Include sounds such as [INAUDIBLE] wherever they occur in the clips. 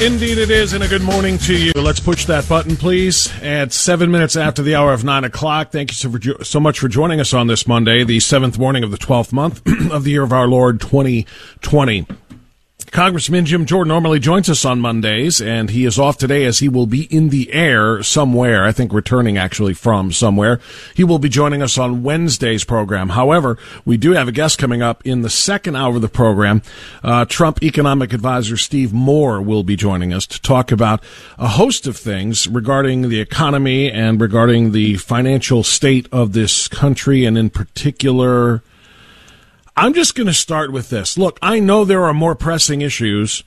Indeed, it is, and a good morning to you. Let's push that button, please. At seven minutes after the hour of nine o'clock, thank you so, for, so much for joining us on this Monday, the seventh morning of the 12th month [CLEARS THROAT] of the year of our Lord 2020. Congressman Jim Jordan normally joins us on Mondays, and he is off today as he will be in the air somewhere. I think returning actually from somewhere. He will be joining us on Wednesday's program. However, we do have a guest coming up in the second hour of the program. Uh, Trump economic advisor Steve Moore will be joining us to talk about a host of things regarding the economy and regarding the financial state of this country, and in particular, I'm just going to start with this. Look, I know there are more pressing issues,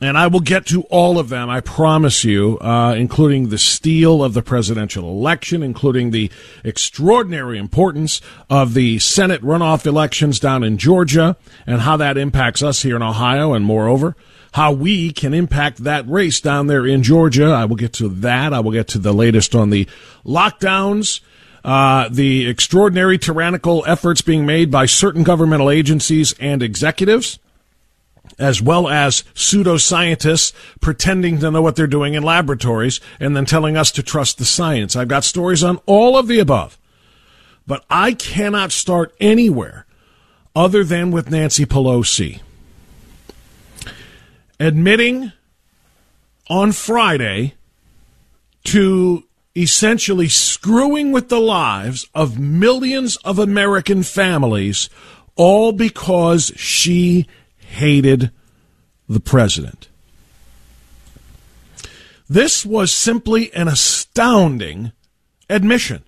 and I will get to all of them, I promise you, uh, including the steal of the presidential election, including the extraordinary importance of the Senate runoff elections down in Georgia, and how that impacts us here in Ohio, and moreover, how we can impact that race down there in Georgia. I will get to that. I will get to the latest on the lockdowns uh, the extraordinary tyrannical efforts being made by certain governmental agencies and executives, as well as pseudoscientists pretending to know what they're doing in laboratories and then telling us to trust the science. I've got stories on all of the above. But I cannot start anywhere other than with Nancy Pelosi admitting on Friday to essentially screwing with the lives of millions of American families, all because she hated the president. This was simply an astounding admission.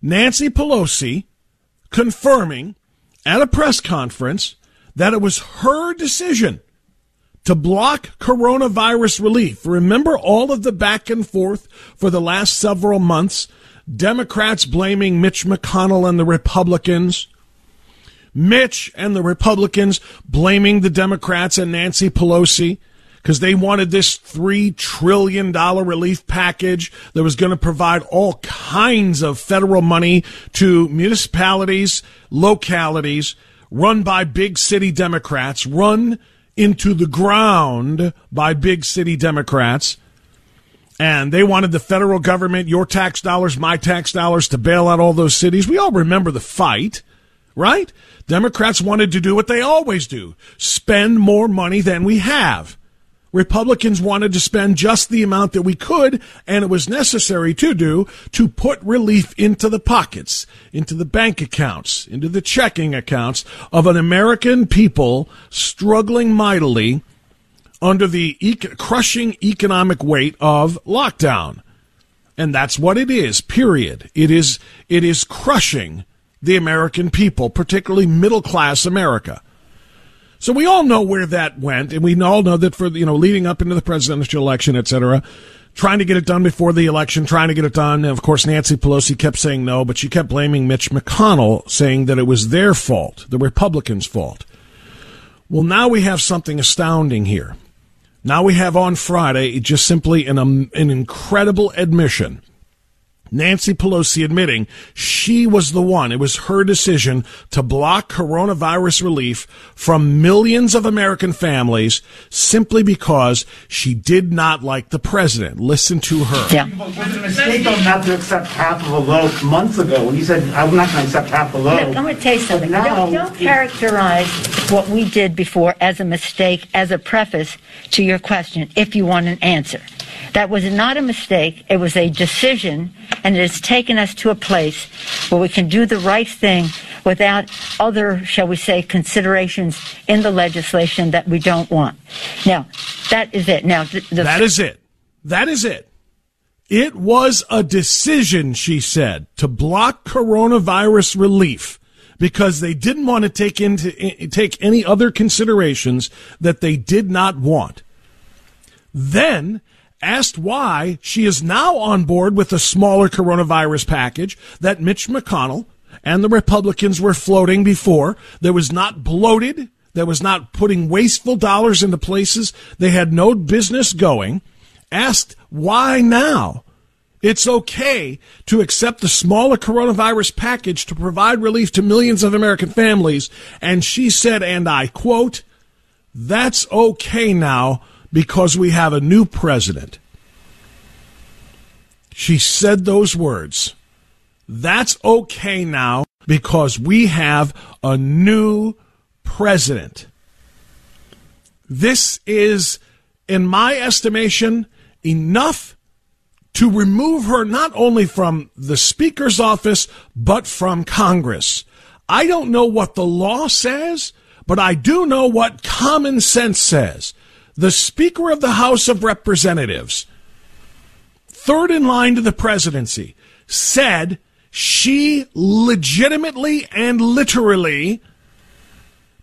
Nancy Pelosi confirming at a press conference that it was her decision to block coronavirus relief. Remember all of the back and forth for the last several months? Democrats blaming Mitch McConnell and the Republicans. Mitch and the Republicans blaming the Democrats and Nancy Pelosi because they wanted this $3 trillion relief package that was going to provide all kinds of federal money to municipalities, localities run by big city Democrats, run into the ground by big city Democrats. And they wanted the federal government, your tax dollars, my tax dollars, to bail out all those cities. We all remember the fight, right? Democrats wanted to do what they always do spend more money than we have. Republicans wanted to spend just the amount that we could, and it was necessary to do to put relief into the pockets, into the bank accounts, into the checking accounts of an American people struggling mightily under the crushing economic weight of lockdown. And that's what it is, period. It is, it is crushing the American people, particularly middle class America. So we all know where that went, and we all know that for you know leading up into the presidential election, et cetera, trying to get it done before the election, trying to get it done. And of course, Nancy Pelosi kept saying no, but she kept blaming Mitch McConnell, saying that it was their fault, the Republicans' fault. Well, now we have something astounding here. Now we have on Friday just simply an um, an incredible admission Nancy Pelosi admitting she was the one. It was her decision to block coronavirus relief from millions of American families simply because she did not like the president. Listen to her. Yeah. It was a mistake on not to accept half of a loaf months ago when you said, I'm not going to accept half a loaf. Look, I'm going to tell you something. Now, don't, don't characterize what we did before as a mistake as a preface to your question if you want an answer. That was not a mistake. It was a decision, and it has taken us to a place where we can do the right thing without other, shall we say, considerations in the legislation that we don't want. Now, that is it. Now, the, the that is it. That is it. It was a decision, she said, to block coronavirus relief because they didn't want to take into take any other considerations that they did not want. Then asked why she is now on board with a smaller coronavirus package that Mitch McConnell and the Republicans were floating before that was not bloated, that was not putting wasteful dollars into places they had no business going, asked why now it's okay to accept the smaller coronavirus package to provide relief to millions of American families. And she said, and I quote, that's okay now because we have a new president. She said those words. That's okay now because we have a new president. This is, in my estimation, enough to remove her not only from the Speaker's office, but from Congress. I don't know what the law says, but I do know what common sense says the Speaker of the House of Representatives, third in line to the presidency, said she legitimately and literally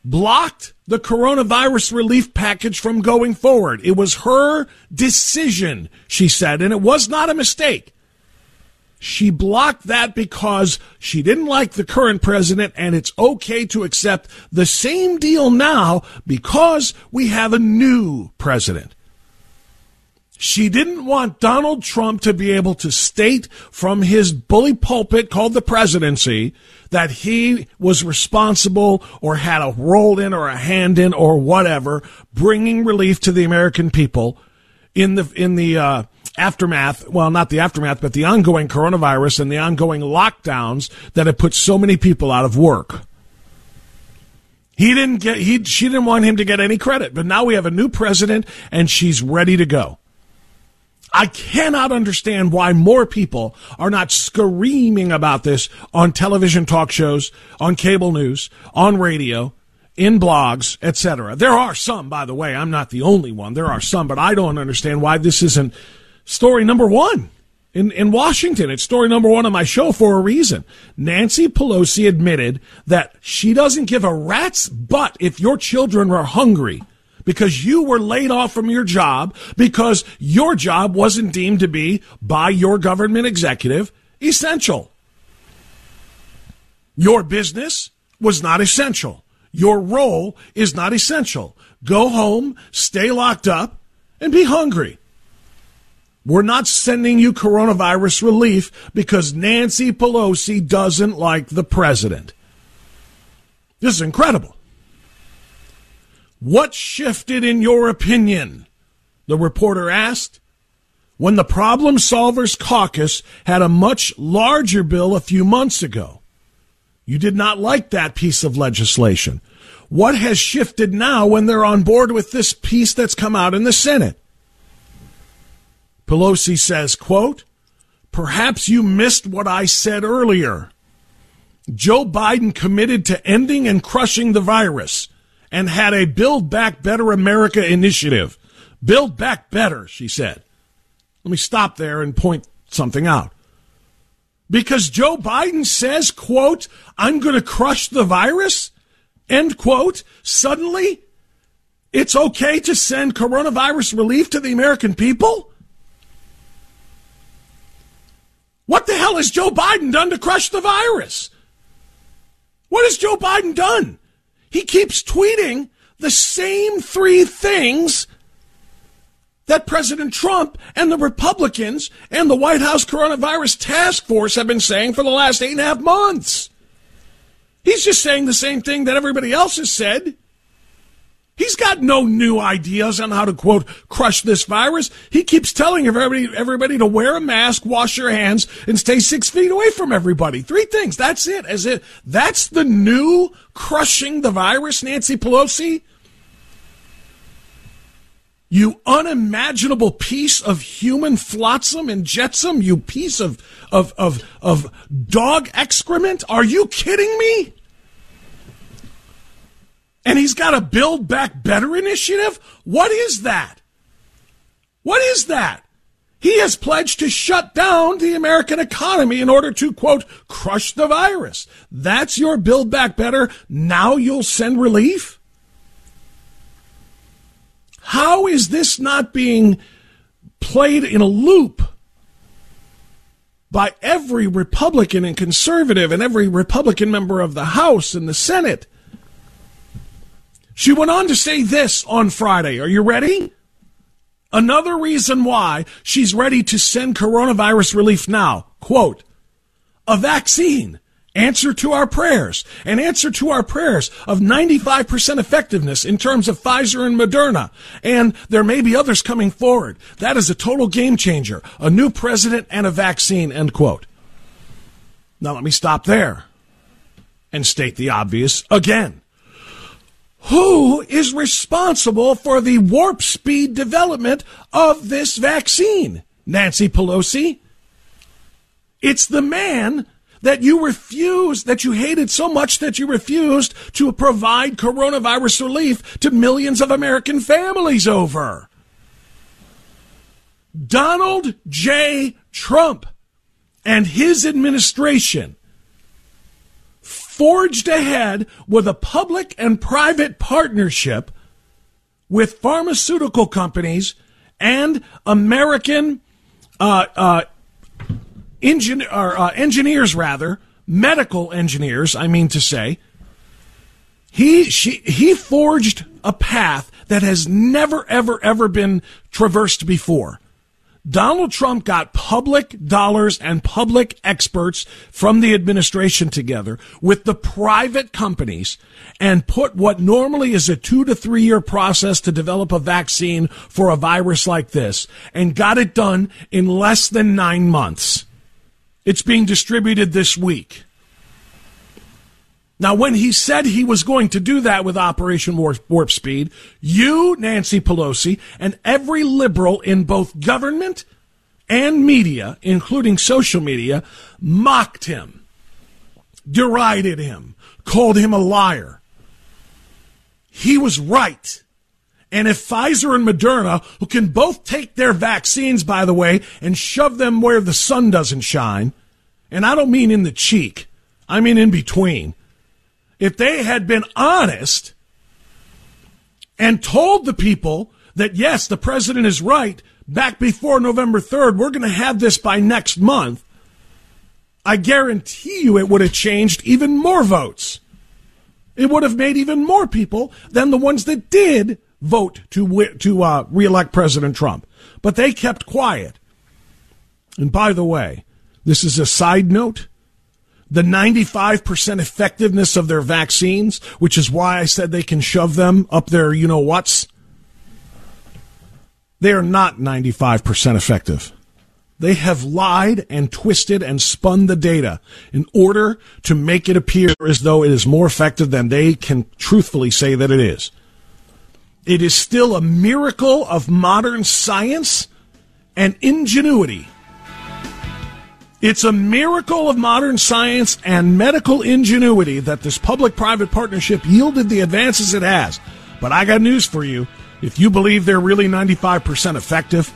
blocked the coronavirus relief package from going forward. It was her decision, she said, and it was not a mistake. She blocked that because she didn't like the current president, and it's okay to accept the same deal now because we have a new president. She didn't want Donald Trump to be able to state from his bully pulpit called the presidency that he was responsible or had a role in or a hand in or whatever bringing relief to the American people in the in the uh, aftermath, well, not the aftermath, but the ongoing coronavirus and the ongoing lockdowns that have put so many people out of work. He didn't get, he, she didn't want him to get any credit, but now we have a new president and she's ready to go. I cannot understand why more people are not screaming about this on television talk shows, on cable news, on radio, in blogs, etc. There are some, by the way. I'm not the only one. There are some, but I don't understand why this isn't story number one in, in Washington. It's story number one on my show for a reason. Nancy Pelosi admitted that she doesn't give a rat's butt if your children are hungry because you were laid off from your job because your job wasn't deemed to be by your government executive essential. Your business was not essential. Your role is not essential. Go home, stay locked up, and be hungry. We're not sending you coronavirus relief because Nancy Pelosi doesn't like the president. This is incredible. What shifted in your opinion? The reporter asked. When the Problem Solvers Caucus had a much larger bill a few months ago. You did not like that piece of legislation. What has shifted now when they're on board with this piece that's come out in the Senate? Pelosi says, quote, perhaps you missed what I said earlier. Joe Biden committed to ending and crushing the virus and had a Build Back Better America initiative. Build back better, she said. Let me stop there and point something out. Because Joe Biden says, quote, I'm going to crush the virus, end quote, suddenly it's okay to send coronavirus relief to the American people? What the hell has Joe Biden done to crush the virus? What has Joe Biden done? He keeps tweeting the same three things that President Trump and the Republicans and the White House Coronavirus Task Force have been saying for the last eight and a half months. He's just saying the same thing that everybody else has said. He's got no new ideas on how to quote crush this virus. He keeps telling everybody everybody to wear a mask, wash your hands, and stay six feet away from everybody. Three things. That's it. As it that's the new crushing the virus, Nancy Pelosi. You unimaginable piece of human flotsam and jetsam, you piece of, of, of, of dog excrement. Are you kidding me? And he's got a Build Back Better initiative? What is that? What is that? He has pledged to shut down the American economy in order to, quote, crush the virus. That's your Build Back Better. Now you'll send relief? How is this not being played in a loop by every Republican and conservative and every Republican member of the House and the Senate? She went on to say this on Friday. Are you ready? Another reason why she's ready to send coronavirus relief now. Quote, a vaccine answer to our prayers, an answer to our prayers of 95% effectiveness in terms of Pfizer and Moderna. And there may be others coming forward. That is a total game changer. A new president and a vaccine, end quote. Now let me stop there and state the obvious again. Who is responsible for the warp speed development of this vaccine? Nancy Pelosi. It's the man that you refused, that you hated so much that you refused to provide coronavirus relief to millions of American families over. Donald J. Trump and his administration forged ahead with a public and private partnership with pharmaceutical companies and American uh, uh, engin- or, uh, engineers, rather, medical engineers, I mean to say, he, she, he forged a path that has never, ever, ever been traversed before. Donald Trump got public dollars and public experts from the administration together with the private companies and put what normally is a two to three year process to develop a vaccine for a virus like this and got it done in less than nine months. It's being distributed this week. Now, when he said he was going to do that with Operation Warp, Warp, Speed, you, Nancy Pelosi, and every liberal in both government and media, including social media, mocked him, derided him, called him a liar. He was right. And if Pfizer and Moderna, who can both take their vaccines, by the way, and shove them where the sun doesn't shine, and I don't mean in the cheek, I mean in between, if they had been honest and told the people that, yes, the president is right, back before November 3rd, we're going to have this by next month, I guarantee you it would have changed even more votes. It would have made even more people than the ones that did vote to to uh, reelect President Trump, but they kept quiet. And by the way, this is a side note. The 95% effectiveness of their vaccines, which is why I said they can shove them up their you know what's. They are not 95% effective. They have lied and twisted and spun the data in order to make it appear as though it is more effective than they can truthfully say that it is. It is still a miracle of modern science and ingenuity. It's a miracle of modern science and medical ingenuity that this public private partnership yielded the advances it has. But I got news for you. If you believe they're really 95% effective,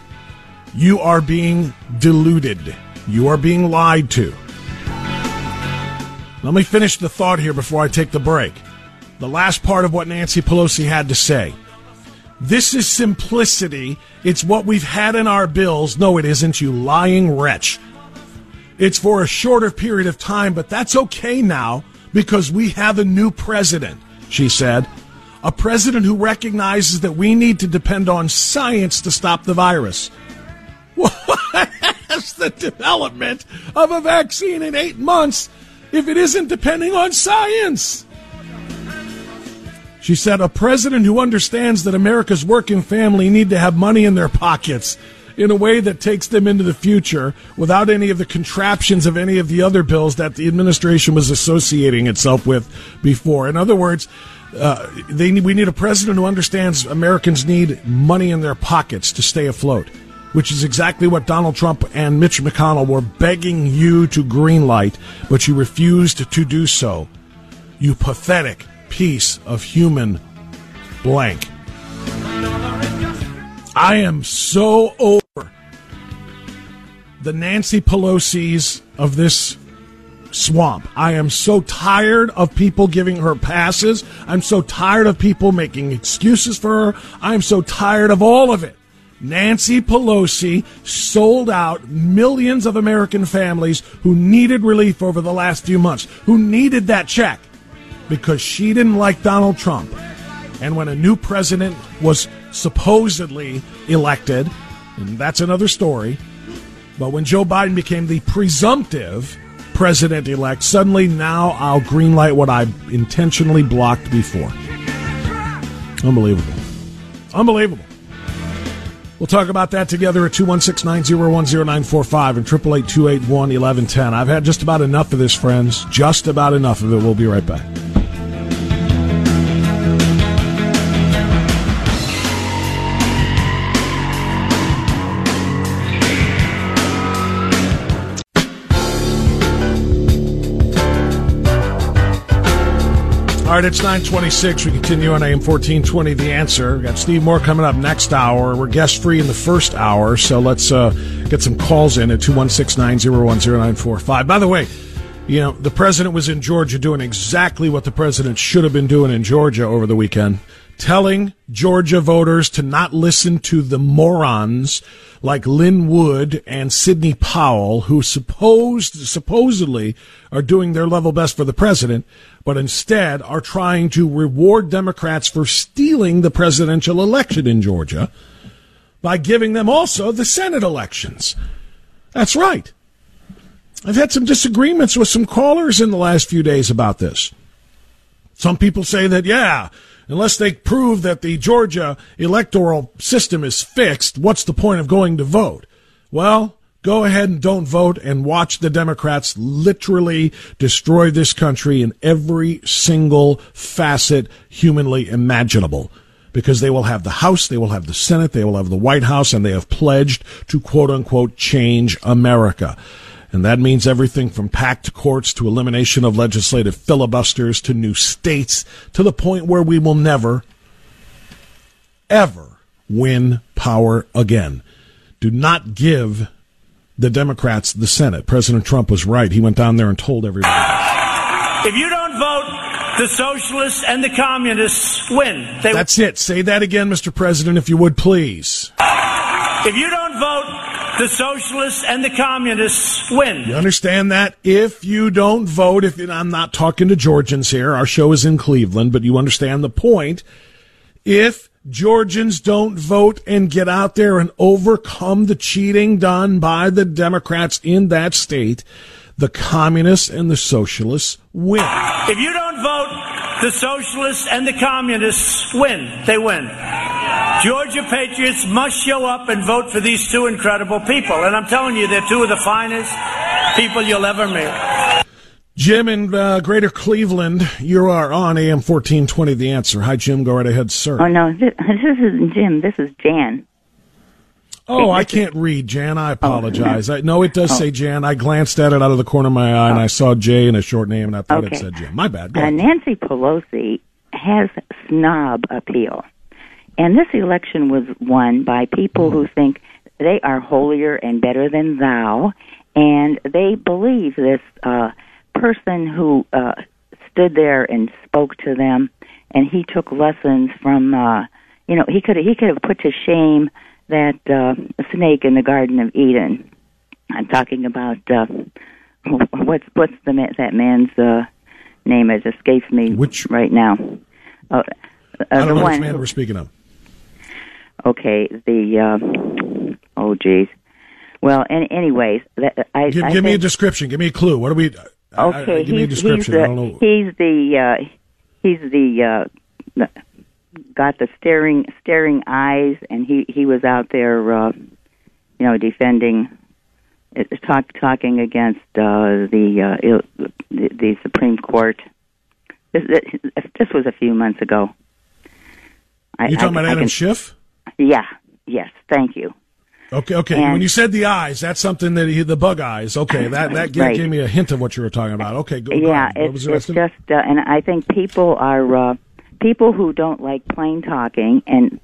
you are being deluded. You are being lied to. Let me finish the thought here before I take the break. The last part of what Nancy Pelosi had to say. This is simplicity. It's what we've had in our bills. No, it isn't, you lying wretch. It's for a shorter period of time, but that's okay now because we have a new president, she said. a president who recognizes that we need to depend on science to stop the virus. [LAUGHS] What has the development of a vaccine in eight months if it isn't depending on science? She said, a president who understands that America's working family need to have money in their pockets in a way that takes them into the future without any of the contraptions of any of the other bills that the administration was associating itself with before. In other words, uh, they need, we need a president who understands Americans need money in their pockets to stay afloat, which is exactly what Donald Trump and Mitch McConnell were begging you to greenlight, but you refused to do so. You pathetic piece of human blank. I am so over the Nancy Pelosi's of this swamp. I am so tired of people giving her passes. I'm so tired of people making excuses for her. I'm so tired of all of it. Nancy Pelosi sold out millions of American families who needed relief over the last few months, who needed that check because she didn't like Donald Trump. And when a new president was supposedly elected, and that's another story, but when Joe Biden became the presumptive president elect, suddenly now I'll greenlight what I intentionally blocked before. Unbelievable. Unbelievable. We'll talk about that together at 216 901 0945 and 888 281 1110. I've had just about enough of this, friends. Just about enough of it. We'll be right back. All right, it's 926. We continue on AM 1420, The Answer. We've got Steve Moore coming up next hour. We're guest free in the first hour, so let's uh, get some calls in at 216 901 0945. By the way, you know, the president was in Georgia doing exactly what the president should have been doing in Georgia over the weekend telling Georgia voters to not listen to the morons like Lin Wood and Sidney Powell, who supposed supposedly are doing their level best for the president, but instead are trying to reward Democrats for stealing the presidential election in Georgia by giving them also the Senate elections. That's right. I've had some disagreements with some callers in the last few days about this. Some people say that, yeah, unless they prove that the Georgia electoral system is fixed, what's the point of going to vote? Well, go ahead and don't vote and watch the Democrats literally destroy this country in every single facet humanly imaginable. Because they will have the House, they will have the Senate, they will have the White House, and they have pledged to quote unquote change America. And that means everything from packed courts to elimination of legislative filibusters to new states to the point where we will never, ever win power again. Do not give the Democrats the Senate. President Trump was right. He went down there and told everybody. If you don't vote, the socialists and the communists win. They That's it. Say that again, Mr. President, if you would, please. If you don't vote, the socialists and the communists win. You understand that? If you don't vote, if I'm not talking to Georgians here, our show is in Cleveland, but you understand the point. If Georgians don't vote and get out there and overcome the cheating done by the Democrats in that state, the communists and the socialists win. If you don't vote, the socialists and the communists win. They win. Georgia Patriots must show up and vote for these two incredible people. And I'm telling you, they're two of the finest people you'll ever meet. Jim in uh, Greater Cleveland, you are on AM 1420 The Answer. Hi, Jim. Go right ahead, sir. Oh, no. This, this isn't Jim. This is Jan. Oh, I can't read, Jan. I apologize. Oh, I, no, it does oh. say Jan. I glanced at it out of the corner of my eye, oh. and I saw J in a short name, and I thought okay. it said Jim. My bad. Uh, Nancy Pelosi has snob appeal. And this election was won by people who think they are holier and better than thou, and they believe this uh, person who uh, stood there and spoke to them, and he took lessons from. Uh, you know, he could he could have put to shame that uh, snake in the Garden of Eden. I'm talking about uh, what's what's the man, that man's uh, name? It escapes me Which right now. Uh, I don't know which man we're speaking of. Okay, the uh, oh geez. Well, any, anyways, that, I Give, I give me a description. Give me a clue. What are we? I- I- Okay, give me a he's, he's description. I don't the know. he's the uh, he's the uh, got the staring staring eyes, and he he was out there, uh, you know, defending, uh, talk talking against uh, the, uh, the the Supreme Court. This, this was a few months ago. I, You talking I- about I Adam can- Schiff? Yeah. Yes. Thank you. Okay, okay. And- when you said the eyes, that's something that he, the bug eyes. Okay, that that [LAUGHS] gave, Right. gave me a hint of what you were talking about. Okay, go. go yeah. What it's, was the it's rest of just, uh, and I think people are uh, people who don't like plain talking, and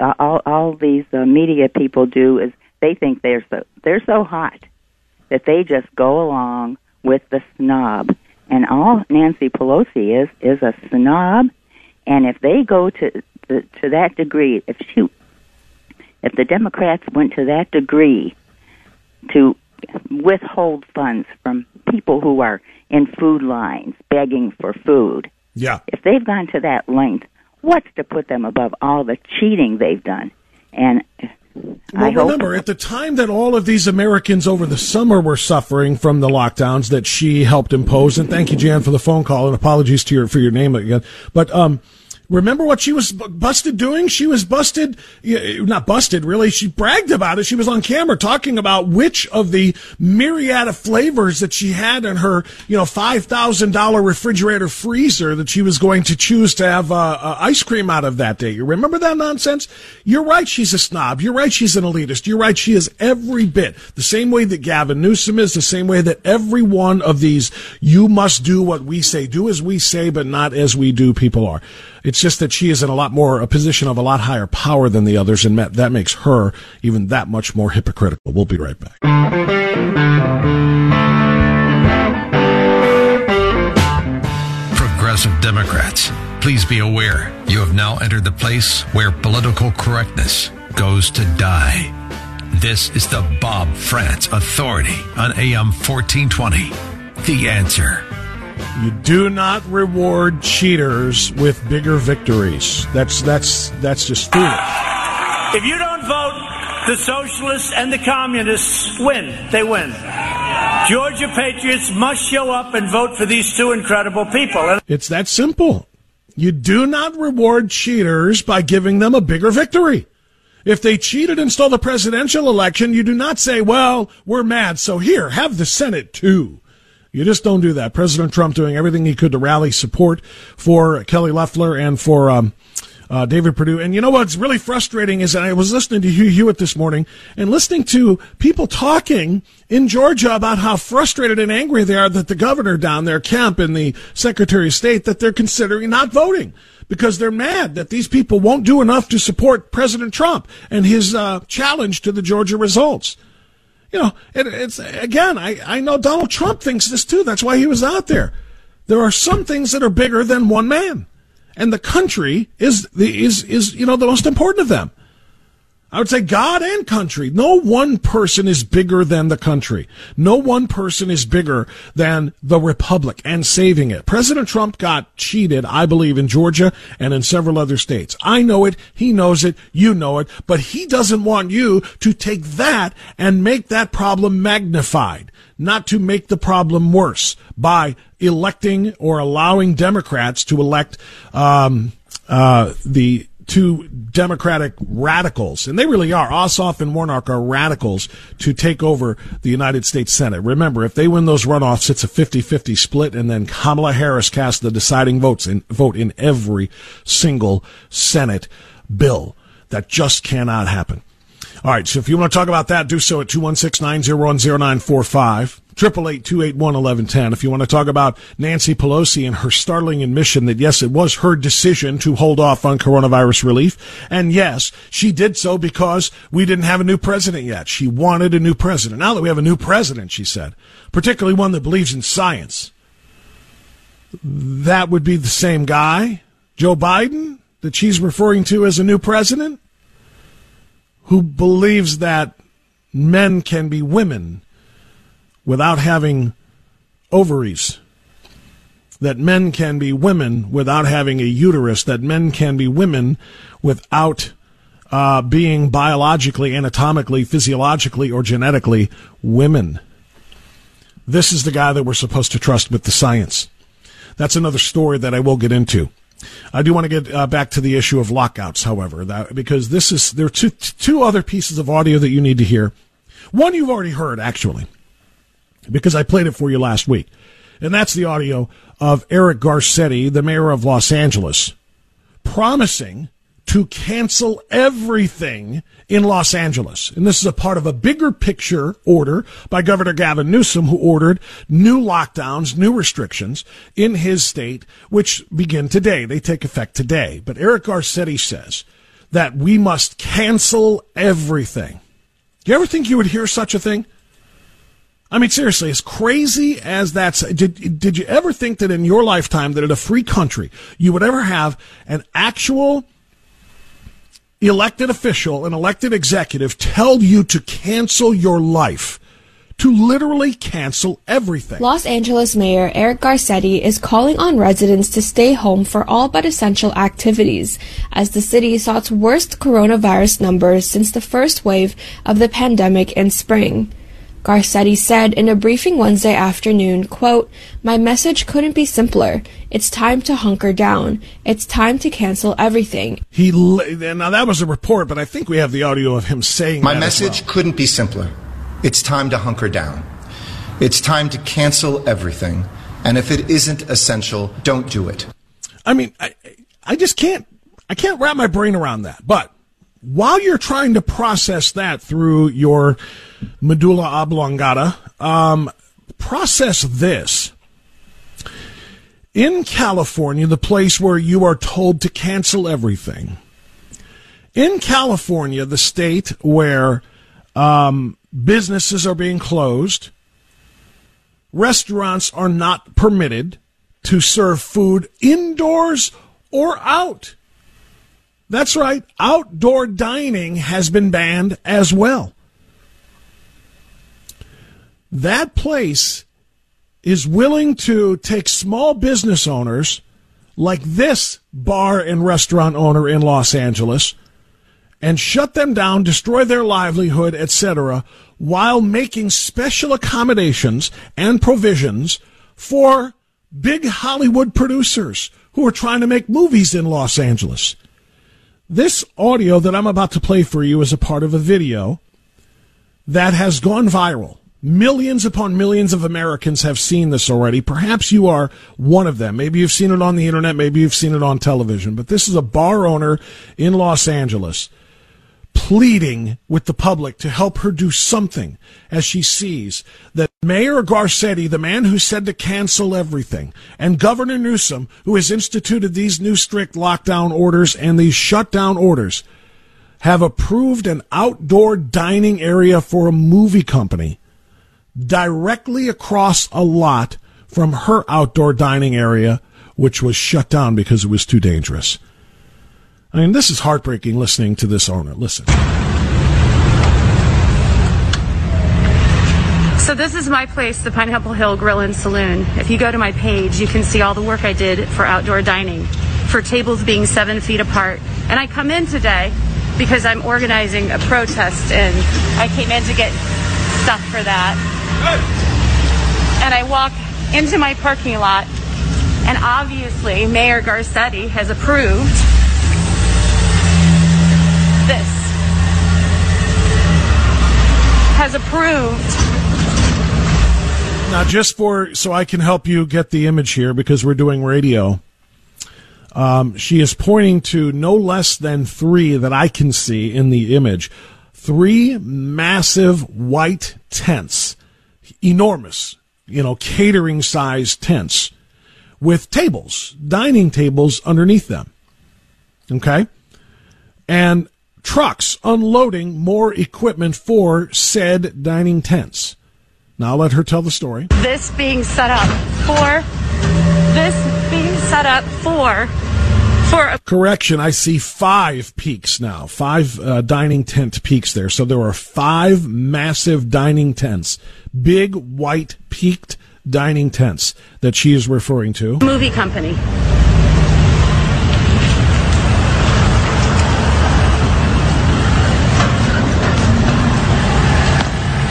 uh, all all these uh, media people do is they think they're so they're so hot that they just go along with the snob, and all Nancy Pelosi is is a snob, and if they go to to, to that degree, if she if the Democrats went to that degree to withhold funds from people who are in food lines begging for food, Yeah. if they've gone to that length, what's to put them above all the cheating they've done? And Well, I hope remember, at the time that all of these Americans over the summer were suffering from the lockdowns that she helped impose, and thank you, Jan, for the phone call, and apologies to your for your name again. But um, remember what she was busted doing? She was busted, not busted, really. She bragged about it. She was on camera talking about which of the myriad of flavors that she had in her, you know, five thousand dollar refrigerator freezer that she was going to choose to have uh, uh, ice cream out of that day. You remember that nonsense? You're right. She's a snob. You're right. She's an elitist. You're right. She is every bit the same way that Gavin Newsom is. The same way that every one of these "you must do what we say, do as we say, but not as we do" people are. It's just that she is in a lot more a position of a lot higher power than the others, and that- makes her even that much more hypocritical. We'll be right back. Progressive Democrats, please be aware you have now entered the place where political correctness goes to die. This is the Bob Frantz Authority on AM 1420. The answer. You do not reward cheaters with bigger victories. That's that's that's just foolish. If you don't vote, the socialists and the communists win. They win. Georgia patriots must show up and vote for these two incredible people. It's that simple. You do not reward cheaters by giving them a bigger victory. If they cheated and stole the presidential election, you do not say, well, we're mad, so here, have the Senate too. You just don't do that. President Trump doing everything he could to rally support for Kelly Loeffler and for um, uh, David Perdue. And you know what's really frustrating is I was listening to Hugh Hewitt this morning and listening to people talking in Georgia about how frustrated and angry they are that the governor down there, Kemp, and the Secretary of State, that they're considering not voting because they're mad that these people won't do enough to support President Trump and his uh, challenge to the Georgia results you know, it, it's again. I I know Donald Trump thinks this too. That's why he was out there. There are some things that are bigger than one man, and the country is the is is you know the most important of them. I would say God and country. No one person is bigger than the country. No one person is bigger than the republic and saving it. President Trump got cheated, I believe, in Georgia and in several other states. I know it. He knows it. You know it. But he doesn't want you to take that and make that problem magnified, not to make the problem worse by electing or allowing Democrats to elect, um, uh, the two Democratic radicals, and they really are. Ossoff and Warnock are radicals to take over the United States Senate. Remember, if they win those runoffs, it's a 50-50 split, and then Kamala Harris casts the deciding votes in, vote in every single Senate bill. That just cannot happen. All right, so if you want to talk about that, do so at 216-901-0945, 888-281-1110. If you want to talk about Nancy Pelosi and her startling admission that, yes, it was her decision to hold off on coronavirus relief. And yes, she did so because we didn't have a new president yet. She wanted a new president. Now that we have a new president, she said, particularly one that believes in science, that would be the same guy, Joe Biden, that she's referring to as a new president? who believes that men can be women without having ovaries. that men can be women without having a uterus, that men can be women without uh, being biologically, anatomically, physiologically, or genetically women. This is the guy that we're supposed to trust with the science. That's another story that I will get into. I do want to get uh, back to the issue of lockouts, however, that, because this is there are two two other pieces of audio that you need to hear. One you've already heard, actually, because I played it for you last week, and that's the audio of Eric Garcetti, the mayor of Los Angeles, promising to cancel everything in Los Angeles. And this is a part of a bigger picture order by Governor Gavin Newsom, who ordered new lockdowns, new restrictions in his state, which begin today. They take effect today. But Eric Garcetti says that we must cancel everything. Do you ever think you would hear such a thing? I mean, seriously, as crazy as that's, did, did you ever think that in your lifetime that in a free country you would ever have an actual elected official, an elected executive tell you to cancel your life? To literally cancel everything. Los Angeles Mayor Eric Garcetti is calling on residents to stay home for all but essential activities as the city saw its worst coronavirus numbers since the first wave of the pandemic in spring. Garcetti said in a briefing Wednesday afternoon, quote, My message couldn't be simpler. It's time to hunker down. It's time to cancel everything. He now that was a report, but I think we have the audio of him saying My message well. couldn't be simpler. It's time to hunker down. It's time to cancel everything. And if it isn't essential, don't do it. I mean, I, I just can't I can't wrap my brain around that. But while you're trying to process that through your medulla oblongata, um, process this. In California, the place where you are told to cancel everything, in California, the state where um, businesses are being closed, restaurants are not permitted to serve food indoors or out. That's right. Outdoor dining has been banned as well. That place is willing to take small business owners like this bar and restaurant owner in Los Angeles and shut them down, destroy their livelihood, etc., while making special accommodations and provisions for big Hollywood producers who are trying to make movies in Los Angeles. This audio that I'm about to play for you is a part of a video that has gone viral. Millions upon millions of Americans have seen this already. Perhaps you are one of them. Maybe you've seen it on the internet. Maybe you've seen it on television. But this is a bar owner in Los Angeles pleading with the public to help her do something as she sees that Mayor Garcetti, the man who said to cancel everything, and Governor Newsom, who has instituted these new strict lockdown orders and these shutdown orders, have approved an outdoor dining area for a movie company directly across a lot from her outdoor dining area, which was shut down because it was too dangerous. I mean, this is heartbreaking listening to this owner. Listen. So this is my place, the Pineapple Hill Grill and Saloon. If you go to my page, you can see all the work I did for outdoor dining, for tables being seven feet apart. And I come in today because I'm organizing a protest, and I came in to get stuff for that. And I walk into my parking lot, and obviously Mayor Garcetti has approved this has approved. Now, just for so I can help you get the image here because we're doing radio. Um, she is pointing to no less than three that I can see in the image. Three massive white tents, enormous, you know, catering sized tents with tables, dining tables underneath them. Okay? And trucks unloading more equipment for said dining tents. Now I'll let her tell the story. This being set up for this being set up for for a- correction. I see five peaks now, five uh, dining tent peaks there. So there are five massive dining tents, big white peaked dining tents that she is referring to. Movie company.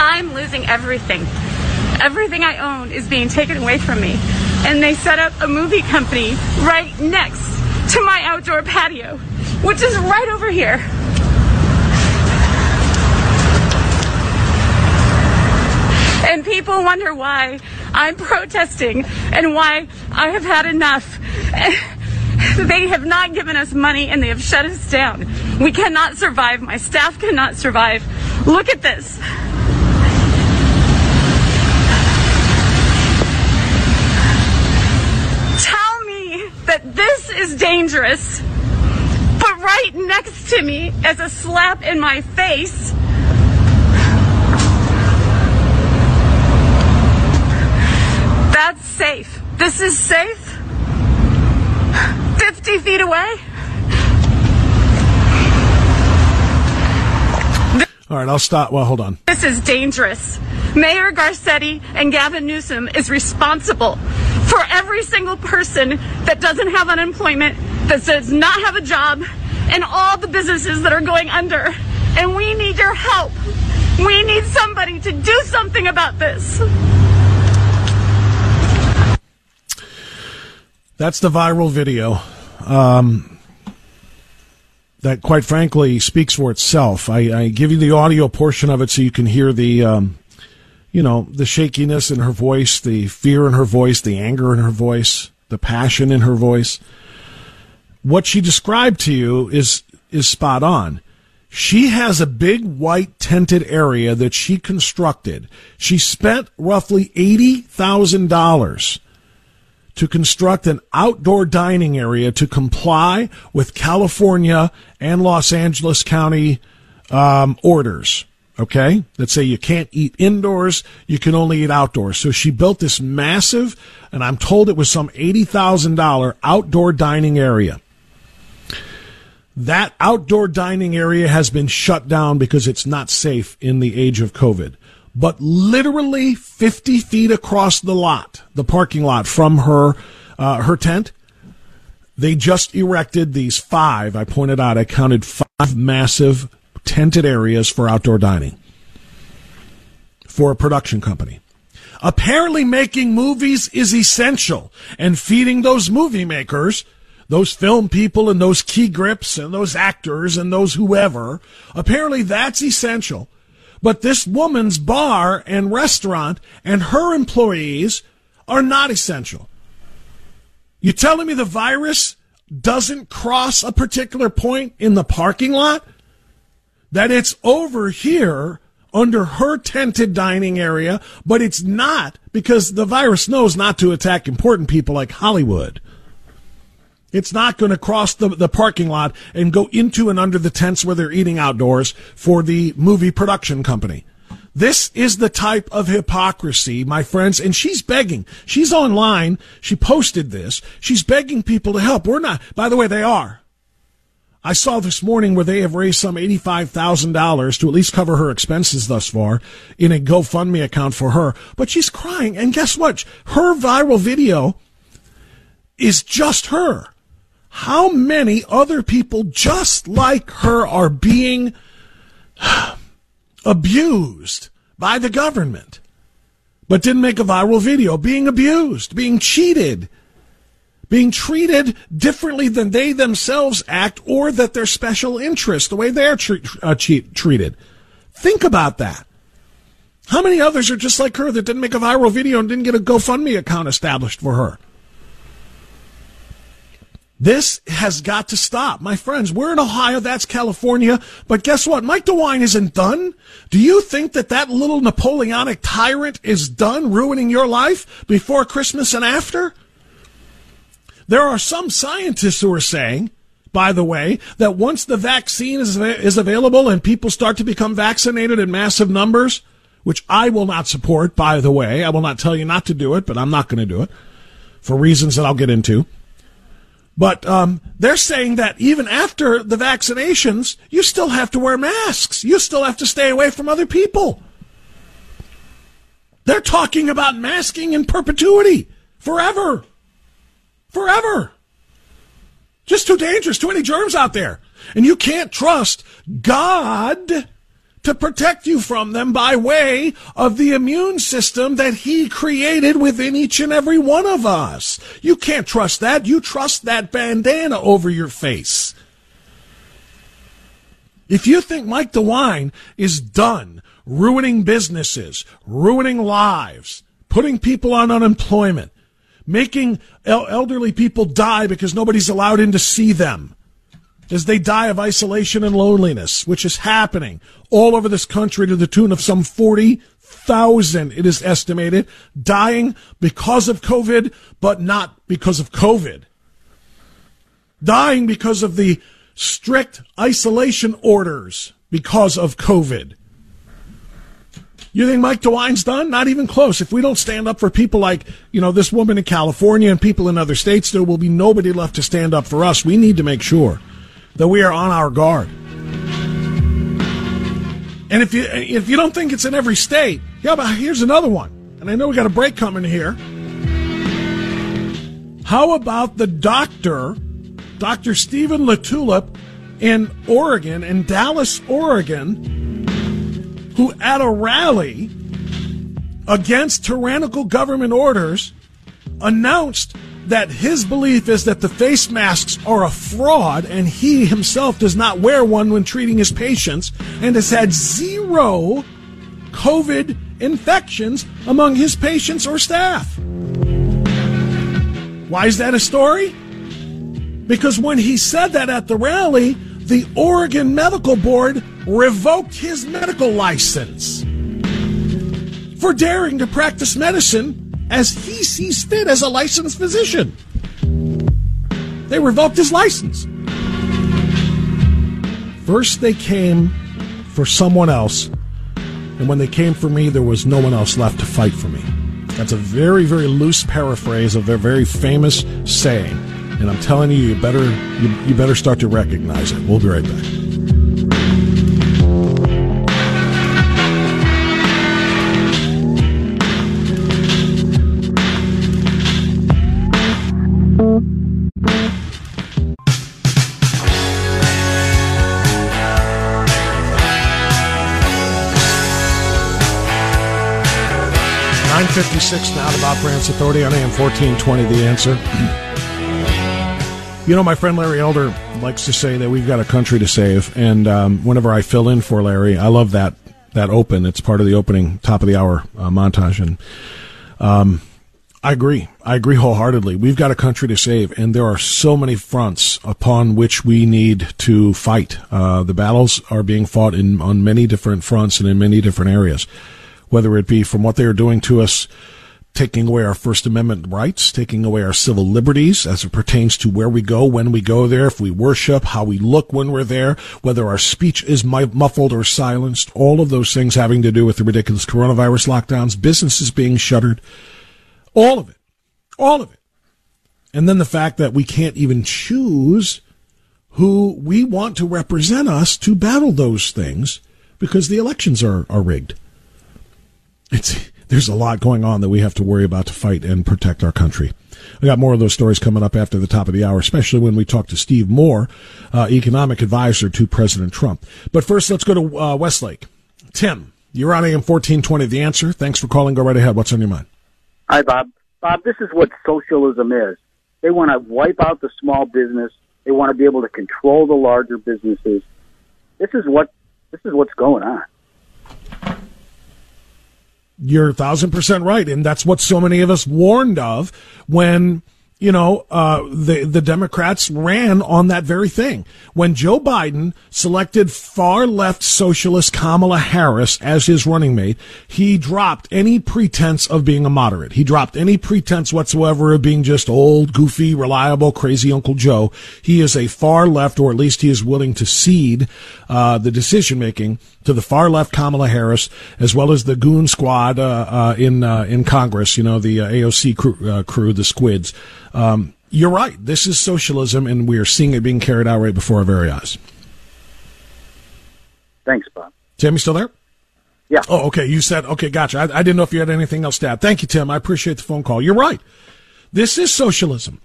I'm losing everything. Everything I own is being taken away from me. And they set up a movie company right next to my outdoor patio, which is right over here. And people wonder why I'm protesting and why I have had enough. [LAUGHS] They have not given us money and they have shut us down. We cannot survive. My staff cannot survive. Look at this. Tell me that this is dangerous, but right next to me as a slap in my face That's safe. This is safe. 50 feet away. All right, I'll stop. Well, hold on. This is dangerous. Mayor Garcetti and Gavin Newsom is responsible for every single person that doesn't have unemployment, that does not have a job, and all the businesses that are going under. And we need your help. We need somebody to do something about this. That's the viral video. Um, that quite frankly speaks for itself. I, I, give you the audio portion of it so you can hear the, um, you know, the shakiness in her voice, the fear in her voice, the anger in her voice, the passion in her voice. What she described to you is is spot on. She has a big white tented area that she constructed. She spent roughly eighty thousand dollars to construct an outdoor dining area to comply with California and Los Angeles County um, orders. Okay, that say you can't eat indoors, you can only eat outdoors. So she built this massive, and I'm told it was some eighty thousand dollar outdoor dining area. That outdoor dining area has been shut down because it's not safe in the age of COVID but literally 50 feet across the lot, the parking lot from her, uh, her tent, they just erected these five. I pointed out, I counted five massive tented areas for outdoor dining for a production company. Apparently, making movies is essential, and feeding those movie makers, those film people, and those key grips, and those actors, and those whoever, apparently that's essential. But this woman's bar and restaurant and her employees are not essential. You telling me the virus doesn't cross a particular point in the parking lot? That it's over here under her tented dining area, but it's not because the virus knows not to attack important people like Hollywood. It's not going to cross the, the parking lot and go into and under the tents where they're eating outdoors for the movie production company. This is the type of hypocrisy, my friends, and she's begging. She's online. She posted this. She's begging people to help. We're not, by the way, they are. I saw this morning where they have raised some $85,000 to at least cover her expenses thus far in a GoFundMe account for her. But she's crying. And guess what? Her viral video is just her how many other people just like her are being [SIGHS] abused by the government, but didn't make a viral video, being abused, being cheated, being treated differently than they themselves act or that their special interest, the way they're tre- uh, treated. Think about that. How many others are just like her that didn't make a viral video and didn't get a GoFundMe account established for her? This has got to stop. My friends, we're in Ohio, that's California, but guess what? Mike DeWine isn't done. Do you think that that little Napoleonic tyrant is done ruining your life before Christmas and after? There are some scientists who are saying, by the way, that once the vaccine is, is available and people start to become vaccinated in massive numbers, which I will not support, by the way, I will not tell you not to do it, but I'm not going to do it for reasons that I'll get into but um, they're saying that even after the vaccinations, you still have to wear masks. You still have to stay away from other people. They're talking about masking in perpetuity forever. Forever. Just too dangerous, too many germs out there. And you can't trust God to protect you from them by way of the immune system that He created within each and every one of us. You can't trust that. You trust that bandana over your face. If you think Mike DeWine is done ruining businesses, ruining lives, putting people on unemployment, making el- elderly people die because nobody's allowed in to see them, as they die of isolation and loneliness, which is happening all over this country to the tune of some 40,000, it is estimated, dying because of COVID, but not because of COVID. Dying because of the strict isolation orders because of COVID. You think Mike DeWine's done? Not even close. If we don't stand up for people like, you know, this woman in California and people in other states, there will be nobody left to stand up for us. We need to make sure that we are on our guard. And if you if you don't think it's in every state, yeah, but here's another one. And I know we got a break coming here. How about the doctor, Dr. Steven LaTulippe in Oregon, in Dallas, Oregon, who at a rally against tyrannical government orders announced that his belief is that the face masks are a fraud and he himself does not wear one when treating his patients and has had zero COVID infections among his patients or staff. Why is that a story? Because when he said that at the rally, the Oregon Medical Board revoked his medical license for daring to practice medicine as he sees fit as a licensed physician. They revoked his license. First, they came for someone else, and when they came for me, there was no one else left to fight for me. That's a very, very loose paraphrase of a very famous saying, and I'm telling you, you better you, you better start to recognize it. We'll be right back. 956 now to Bob Authority on AM 1420, The Answer. [CLEARS THROAT] You know, my friend Larry Elder likes to say that we've got a country to save, and um, whenever I fill in for Larry, I love that that open. It's part of the opening top of the hour uh, montage, and um, I agree. I agree wholeheartedly. We've got a country to save, and there are so many fronts upon which we need to fight. Uh, the battles are being fought in on many different fronts and in many different areas whether it be from what they are doing to us, taking away our First Amendment rights, taking away our civil liberties as it pertains to where we go, when we go there, if we worship, how we look when we're there, whether our speech is muffled or silenced, all of those things having to do with the ridiculous coronavirus lockdowns, businesses being shuttered, all of it, all of it. And then the fact that we can't even choose who we want to represent us to battle those things because the elections are, are rigged it's there's a lot going on that we have to worry about to fight and protect our country. I got more of those stories coming up after the top of the hour, especially when we talk to Steve Moore, uh, economic advisor to President Trump. But first, let's go to uh, Westlake. Tim, you're on AM 1420. The answer. Thanks for calling. Go right ahead. What's on your mind? Hi, Bob. Bob, this is what socialism is. They want to wipe out the small business. They want to be able to control the larger businesses. This is what this is what's going on. You're a thousand percent right. And that's what so many of us warned of when you know, uh, the the Democrats ran on that very thing. When Joe Biden selected far left socialist Kamala Harris as his running mate, he dropped any pretense of being a moderate. He dropped any pretense whatsoever of being just old, goofy, reliable, crazy Uncle Joe. He is a far left, or at least he is willing to cede uh, the decision making to the far left Kamala Harris, as well as the goon squad uh, uh in uh, in Congress. You know, the uh, AOC crew, crew the Squids. Um, you're right. This is socialism, and we are seeing it being carried out right before our very eyes. Thanks, Bob. Tim, you still there? Yeah. Oh, okay. You said okay. Gotcha. I, I didn't know if you had anything else to add. Thank you, Tim. I appreciate the phone call. You're right. This is socialism.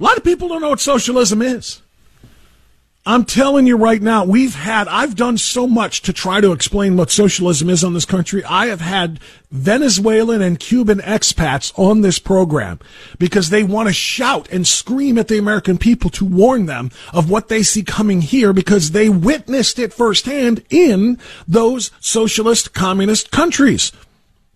A lot of people don't know what socialism is. I'm telling you right now, we've had, I've done so much to try to explain what socialism is on this country. I have had Venezuelan and Cuban expats on this program because they want to shout and scream at the American people to warn them of what they see coming here because they witnessed it firsthand in those socialist communist countries.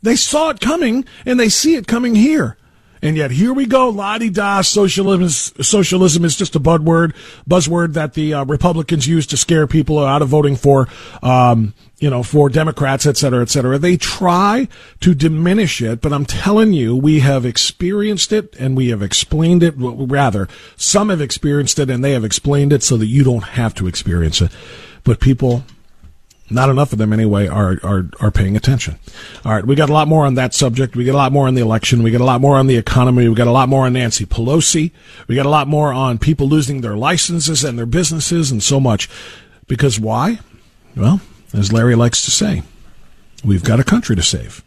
They saw it coming and they see it coming here. And yet here we go, la di da. Socialism is, socialism is just a buzzword, buzzword that the uh, Republicans use to scare people out of voting for, um, you know, for Democrats, et cetera, et cetera. They try to diminish it, but I'm telling you, we have experienced it and we have explained it. Rather, some have experienced it and they have explained it so that you don't have to experience it. But people not enough of them anyway are, are are paying attention. All right, we got a lot more on that subject. We got a lot more on the election. We got a lot more on the economy. We got a lot more on Nancy Pelosi. We got a lot more on people losing their licenses and their businesses and so much. Because why? Well, as Larry likes to say, we've got a country to save.